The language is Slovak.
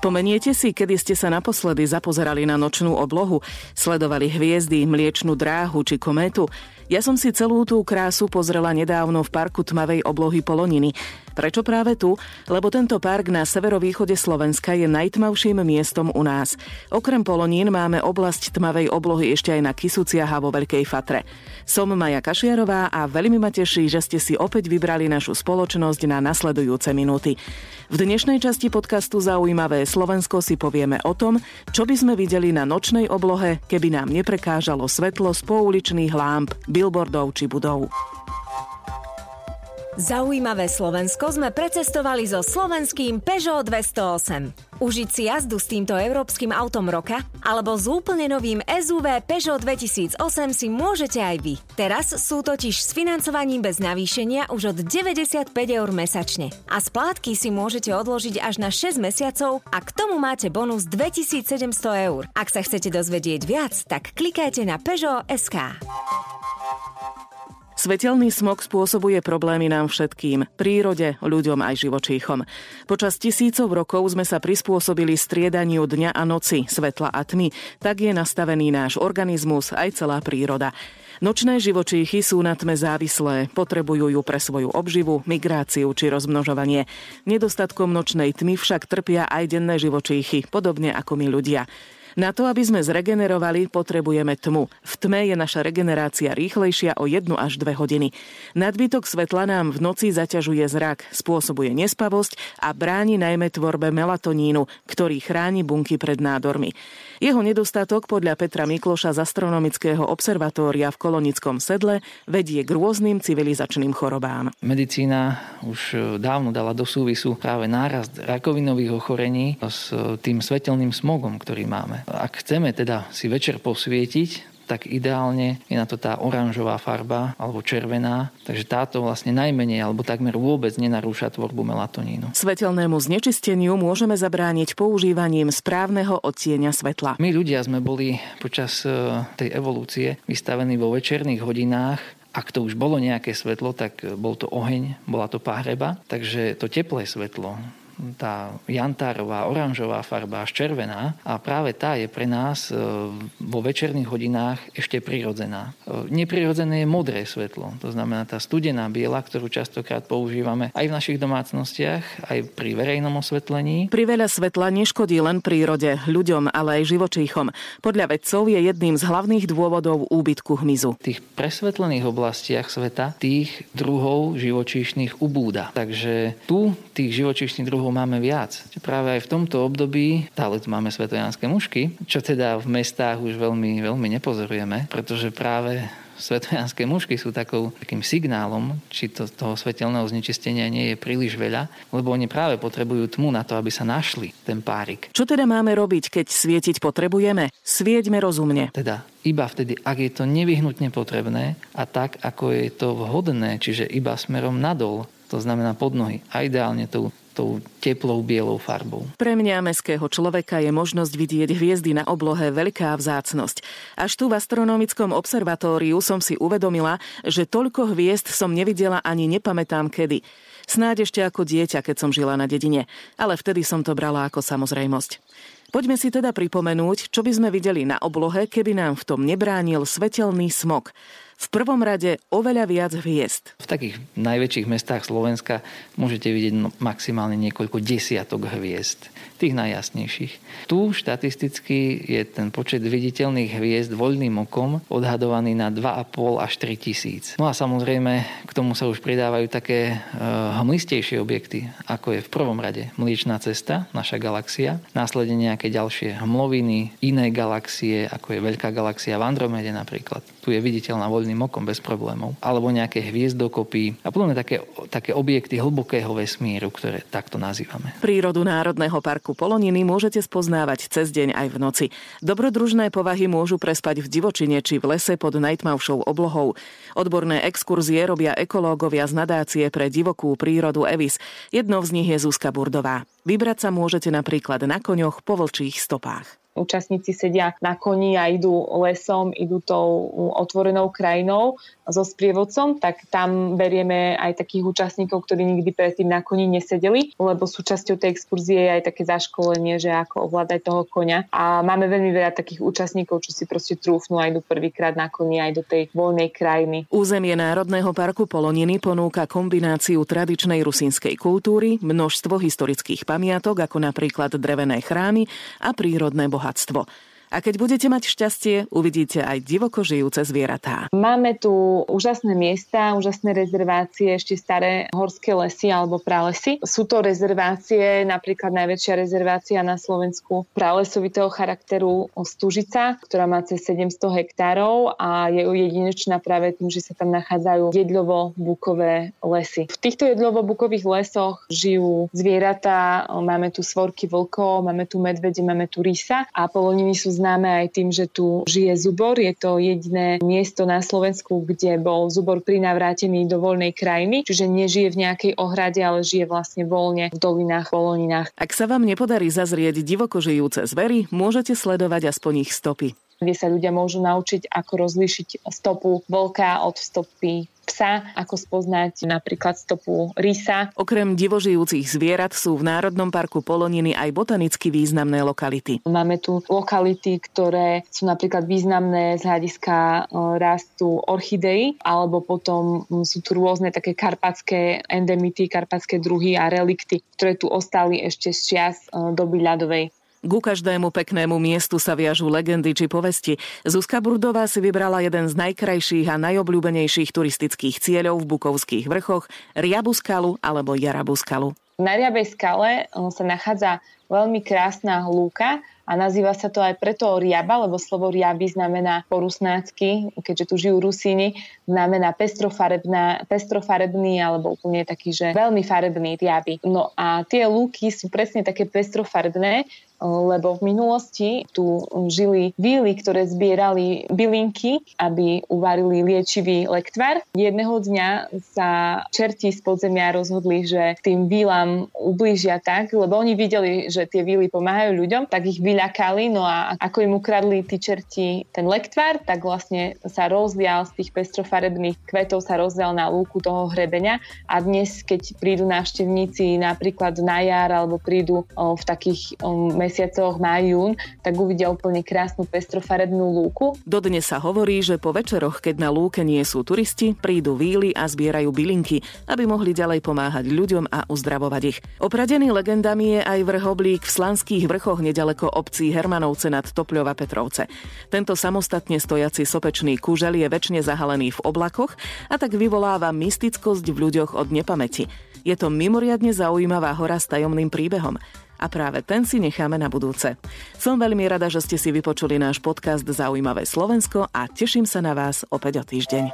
Spomeniete si, kedy ste sa naposledy zapozerali na nočnú oblohu, sledovali hviezdy, mliečnú dráhu či kométu? Ja som si celú tú krásu pozrela nedávno v parku tmavej oblohy Poloniny. Prečo práve tu? Lebo tento park na severovýchode Slovenska je najtmavším miestom u nás. Okrem Polonín máme oblasť tmavej oblohy ešte aj na Kisuciach a vo Veľkej Fatre. Som Maja Kašiarová a veľmi ma teší, že ste si opäť vybrali našu spoločnosť na nasledujúce minúty. V dnešnej časti podcastu Zaujímavé Slovensko si povieme o tom, čo by sme videli na nočnej oblohe, keby nám neprekážalo svetlo z pouličných lámp, billboardov či budov. Zaujímavé Slovensko sme precestovali so slovenským Peugeot 208. Užiť si jazdu s týmto európskym autom roka alebo s úplne novým SUV Peugeot 2008 si môžete aj vy. Teraz sú totiž s financovaním bez navýšenia už od 95 eur mesačne. A splátky si môžete odložiť až na 6 mesiacov a k tomu máte bonus 2700 eur. Ak sa chcete dozvedieť viac, tak klikajte na Peugeot SK. Svetelný smog spôsobuje problémy nám všetkým, prírode, ľuďom aj živočíchom. Počas tisícov rokov sme sa prispôsobili striedaniu dňa a noci, svetla a tmy. Tak je nastavený náš organizmus aj celá príroda. Nočné živočíchy sú na tme závislé, potrebujú ju pre svoju obživu, migráciu či rozmnožovanie. Nedostatkom nočnej tmy však trpia aj denné živočíchy, podobne ako my ľudia. Na to, aby sme zregenerovali, potrebujeme tmu. V tme je naša regenerácia rýchlejšia o 1 až 2 hodiny. Nadbytok svetla nám v noci zaťažuje zrak, spôsobuje nespavosť a bráni najmä tvorbe melatonínu, ktorý chráni bunky pred nádormi. Jeho nedostatok podľa Petra Mikloša z Astronomického observatória v Kolonickom sedle vedie k rôznym civilizačným chorobám. Medicína už dávno dala do súvisu práve nárast rakovinových ochorení s tým svetelným smogom, ktorý máme. Ak chceme teda si večer posvietiť, tak ideálne je na to tá oranžová farba alebo červená. Takže táto vlastne najmenej alebo takmer vôbec nenarúša tvorbu melatonínu. Svetelnému znečisteniu môžeme zabrániť používaním správneho odtieňa svetla. My ľudia sme boli počas e, tej evolúcie vystavení vo večerných hodinách ak to už bolo nejaké svetlo, tak bol to oheň, bola to pahreba, takže to teplé svetlo, tá jantárová, oranžová farba až červená a práve tá je pre nás e, vo večerných hodinách ešte prirodzená. E, neprirodzené je modré svetlo, to znamená tá studená biela, ktorú častokrát používame aj v našich domácnostiach, aj pri verejnom osvetlení. Pri veľa svetla neškodí len prírode, ľuďom, ale aj živočíchom. Podľa vedcov je jedným z hlavných dôvodov úbytku hmyzu. V tých presvetlených oblastiach sveta tých druhov živočíšnych ubúda. Takže tu tých živočíšnych druhov druhov máme viac. Práve aj v tomto období, stále tu máme svetojanské mušky, čo teda v mestách už veľmi, veľmi nepozorujeme, pretože práve svetojanské mušky sú takou, takým signálom, či to, toho svetelného znečistenia nie je príliš veľa, lebo oni práve potrebujú tmu na to, aby sa našli ten párik. Čo teda máme robiť, keď svietiť potrebujeme? Svieťme rozumne. Teda iba vtedy, ak je to nevyhnutne potrebné a tak, ako je to vhodné, čiže iba smerom nadol, to znamená pod nohy. A ideálne tou tou teplou bielou farbou. Pre mňa meského človeka je možnosť vidieť hviezdy na oblohe veľká vzácnosť. Až tu v astronomickom observatóriu som si uvedomila, že toľko hviezd som nevidela ani nepamätám kedy. Snáď ešte ako dieťa, keď som žila na dedine, ale vtedy som to brala ako samozrejmosť. Poďme si teda pripomenúť, čo by sme videli na oblohe, keby nám v tom nebránil svetelný smog. V prvom rade oveľa viac hviezd. V takých najväčších mestách Slovenska môžete vidieť no, maximálne niekoľko desiatok hviezd, tých najjasnejších. Tu štatisticky je ten počet viditeľných hviezd voľným okom odhadovaný na 2,5 až 3 tisíc. No a samozrejme k tomu sa už pridávajú také e, hmlistejšie objekty, ako je v prvom rade Mliečná cesta, naša galaxia, následne nejaké ďalšie hmloviny, iné galaxie, ako je Veľká galaxia v Andromede napríklad. Tu je viditeľná voľný jedným okom bez problémov. Alebo nejaké hviezdokopy a podobne také, také objekty hlbokého vesmíru, ktoré takto nazývame. Prírodu Národného parku Poloniny môžete spoznávať cez deň aj v noci. Dobrodružné povahy môžu prespať v divočine či v lese pod najtmavšou oblohou. Odborné exkurzie robia ekológovia z nadácie pre divokú prírodu Evis. Jednou z nich je Zuzka Burdová. Vybrať sa môžete napríklad na koňoch po vlčích stopách. Účastníci sedia na koni a idú lesom, idú tou otvorenou krajinou so sprievodcom, tak tam berieme aj takých účastníkov, ktorí nikdy predtým na koni nesedeli, lebo súčasťou tej exkurzie je aj také zaškolenie, že ako ovládať toho konia. A máme veľmi veľa takých účastníkov, čo si proste trúfnú a idú prvýkrát na koni aj do tej voľnej krajiny. Územie Národného parku Poloniny ponúka kombináciu tradičnej rusínskej kultúry, množstvo historických pamiatok, ako napríklad drevené chrámy a prírodné bohatstvo bohatstvo. A keď budete mať šťastie, uvidíte aj divoko žijúce zvieratá. Máme tu úžasné miesta, úžasné rezervácie, ešte staré horské lesy alebo pralesy. Sú to rezervácie, napríklad najväčšia rezervácia na Slovensku pralesovitého charakteru Stužica, ktorá má cez 700 hektárov a je jedinečná práve tým, že sa tam nachádzajú jedľovo-bukové lesy. V týchto jedľovo-bukových lesoch žijú zvieratá, máme tu svorky vlkov, máme tu medvede, máme tu rysa a poloniny sú známe aj tým, že tu žije zubor. Je to jediné miesto na Slovensku, kde bol zubor prinavrátený do voľnej krajiny, čiže nežije v nejakej ohrade, ale žije vlastne voľne v dolinách, poloninách. Ak sa vám nepodarí zazrieť divoko žijúce zvery, môžete sledovať aspoň ich stopy kde sa ľudia môžu naučiť, ako rozlíšiť stopu vlka od stopy psa, ako spoznať napríklad stopu rysa. Okrem divožijúcich zvierat sú v Národnom parku Poloniny aj botanicky významné lokality. Máme tu lokality, ktoré sú napríklad významné z hľadiska e, rastu orchidei, alebo potom sú tu rôzne také karpatské endemity, karpatské druhy a relikty, ktoré tu ostali ešte z čias e, doby ľadovej. Ku každému peknému miestu sa viažú legendy či povesti. Zuzka Burdová si vybrala jeden z najkrajších a najobľúbenejších turistických cieľov v Bukovských vrchoch, Riabu skalu alebo Jarabu skalu. Na Riabej skale eh, sa nachádza veľmi krásna lúka a nazýva sa to aj preto riaba, lebo slovo riaby znamená porusnácky, keďže tu žijú Rusíni, znamená pestrofarebný alebo úplne taký, že veľmi farebný riaby. No a tie lúky sú presne také pestrofarebné, lebo v minulosti tu žili víly, ktoré zbierali bylinky, aby uvarili liečivý lektvar. Jedného dňa sa čerti z podzemia rozhodli, že tým vílam ublížia tak, lebo oni videli, že tie víly pomáhajú ľuďom, tak ich vyľakali, no a ako im ukradli tí čerti ten lektvar, tak vlastne sa rozdial z tých pestrofarebných kvetov sa rozdial na lúku toho hrebenia a dnes, keď prídu návštevníci napríklad na jar alebo prídu v takých mesiacoch má jún, tak uvidia úplne krásnu pestrofarebnú lúku. Dodnes sa hovorí, že po večeroch, keď na lúke nie sú turisti, prídu víly a zbierajú bylinky, aby mohli ďalej pomáhať ľuďom a uzdravovať ich. Opradený legendami je aj vrhoblík v Slanských vrchoch nedaleko obcí Hermanovce nad Topľova Petrovce. Tento samostatne stojaci sopečný kúžel je väčšine zahalený v oblakoch a tak vyvoláva mystickosť v ľuďoch od nepamäti. Je to mimoriadne zaujímavá hora s tajomným príbehom a práve ten si necháme na budúce. Som veľmi rada, že ste si vypočuli náš podcast Zaujímavé Slovensko a teším sa na vás opäť o týždeň.